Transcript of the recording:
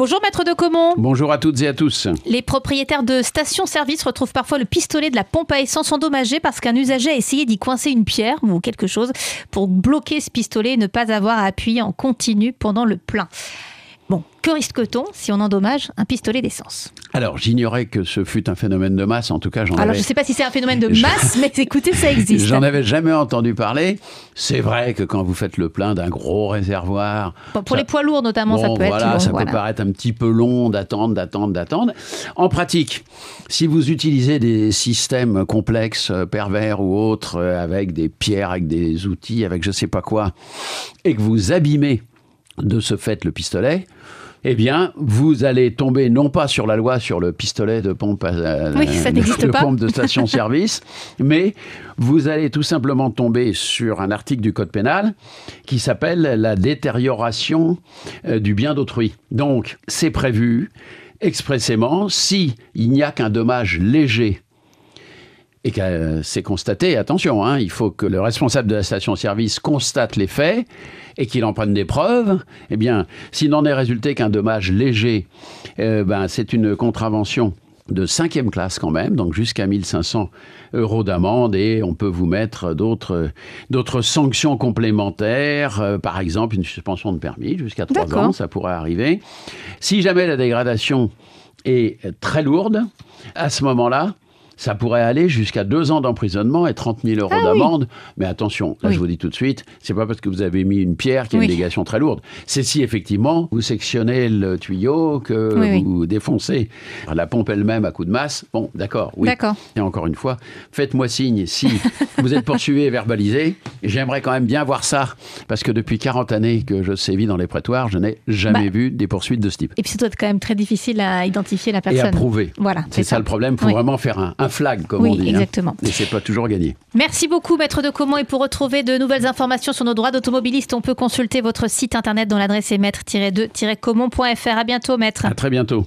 Bonjour maître de Comont. Bonjour à toutes et à tous. Les propriétaires de stations-service retrouvent parfois le pistolet de la pompe à essence endommagé parce qu'un usager a essayé d'y coincer une pierre ou quelque chose pour bloquer ce pistolet et ne pas avoir à appuyer en continu pendant le plein. Bon, que risque-t-on si on endommage un pistolet d'essence? Alors, j'ignorais que ce fût un phénomène de masse. En tout cas, j'en avais... Alors, je ne sais pas si c'est un phénomène de masse, mais écoutez, ça existe. J'en avais jamais entendu parler. C'est vrai que quand vous faites le plein d'un gros réservoir... Pour ça- les poids lourds, notamment, ça peut voilà, être... ça voilà. peut paraître un petit peu long d'attendre, d'attendre, d'attendre. En pratique, si vous utilisez des systèmes complexes, euh, pervers ou autres, euh, avec des pierres, avec des outils, avec je sais pas quoi, et que vous abîmez de ce fait le pistolet, eh bien, vous allez tomber non pas sur la loi sur le pistolet de pompe, à, Oui, ça de- pompe de station-service, mais vous allez tout simplement tomber sur un article du Code pénal qui s'appelle la détérioration euh, du bien d'autrui. Donc, c'est prévu expressément si il n'y a qu'un dommage léger et que euh, c'est constaté, attention, hein, il faut que le responsable de la station-service constate les faits et qu'il en prenne des preuves. Eh bien, s'il n'en est résulté qu'un dommage léger, euh, ben, c'est une contravention de cinquième classe quand même, donc jusqu'à 1500 euros d'amende et on peut vous mettre d'autres d'autres sanctions complémentaires, euh, par exemple une suspension de permis jusqu'à trois D'accord. ans, ça pourrait arriver. Si jamais la dégradation est très lourde, à ce moment-là, ça pourrait aller jusqu'à deux ans d'emprisonnement et 30 000 euros Ah oui. d'amende. Mais attention, là Oui. je vous dis tout de suite, c'est pas parce que vous avez mis une pierre qu'il y a une dégradation très lourde. C'est si effectivement vous sectionnez le tuyau, que vous défoncez la pompe elle-même à coup de masse. Bon, d'accord, oui. D'accord. Et encore une fois, faites-moi signe si vous êtes poursuivi et verbalisé. Et J'aimerais quand même bien voir ça, parce que depuis 40 années que je sévis dans les prétoires, je n'ai jamais Bah. vu des poursuites de ce type. Et puis, ça doit être quand même très difficile à identifier la Et personne. à prouver. Voilà, C'est ça le problème. Il faut Oui. vraiment faire un, un flag, comme Oui, on dit. hein. exactement. Et c'est pas toujours gagné. Merci beaucoup, Maître de Comont. Et pour retrouver de nouvelles informations sur nos droits d'automobiliste, on peut consulter votre site internet dont l'adresse est maître-2-comont.fr. À bientôt, Maître. À très bientôt.